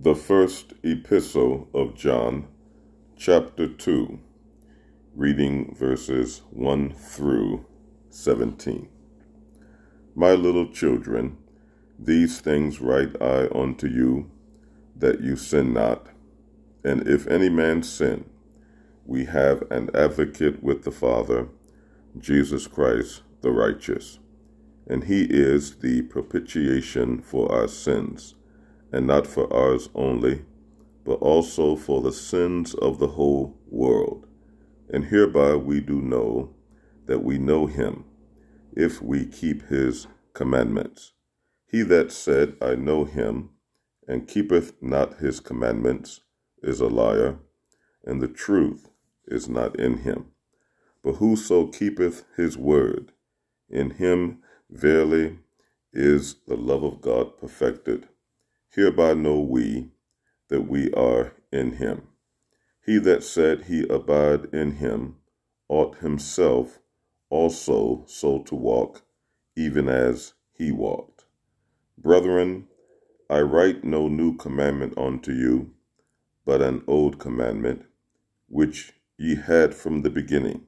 The first epistle of John, chapter 2, reading verses 1 through 17. My little children, these things write I unto you, that you sin not. And if any man sin, we have an advocate with the Father, Jesus Christ the righteous. And he is the propitiation for our sins and not for ours only, but also for the sins of the whole world. And hereby we do know that we know him, if we keep his commandments. He that said, I know him, and keepeth not his commandments, is a liar, and the truth is not in him. But whoso keepeth his word, in him verily is the love of God perfected. Hereby know we that we are in him. He that said he abide in him ought himself also so to walk, even as he walked. Brethren, I write no new commandment unto you, but an old commandment, which ye had from the beginning.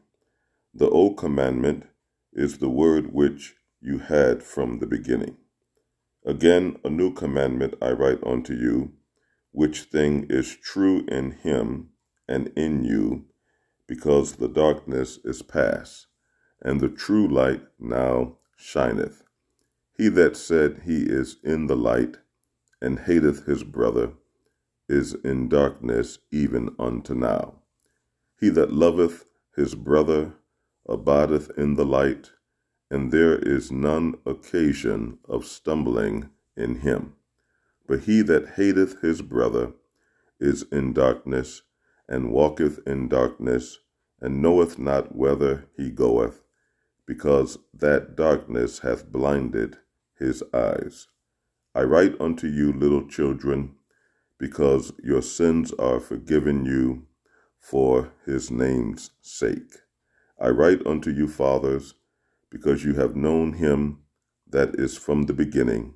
The old commandment is the word which you had from the beginning. Again, a new commandment I write unto you, which thing is true in him and in you, because the darkness is past, and the true light now shineth. He that said he is in the light, and hateth his brother, is in darkness even unto now. He that loveth his brother abideth in the light, and there is none occasion of stumbling in him. But he that hateth his brother is in darkness, and walketh in darkness, and knoweth not whither he goeth, because that darkness hath blinded his eyes. I write unto you, little children, because your sins are forgiven you for his name's sake. I write unto you, fathers, because you have known him that is from the beginning.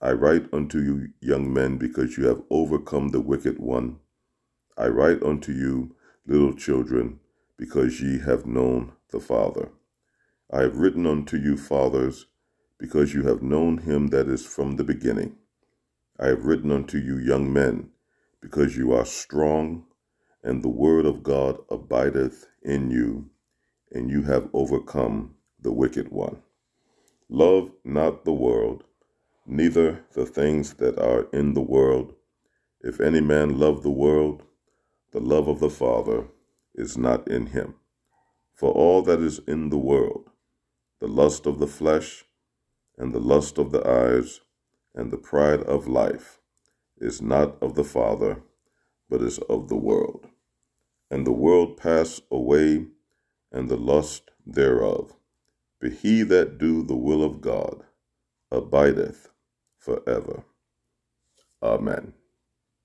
I write unto you, young men, because you have overcome the wicked one. I write unto you, little children, because ye have known the Father. I have written unto you, fathers, because you have known him that is from the beginning. I have written unto you, young men, because you are strong, and the word of God abideth in you, and you have overcome the wicked one. Love not the world, neither the things that are in the world. If any man love the world, the love of the Father is not in him. For all that is in the world, the lust of the flesh, and the lust of the eyes, and the pride of life, is not of the Father, but is of the world. And the world pass away, and the lust thereof. But he that do the will of God abideth forever. Amen.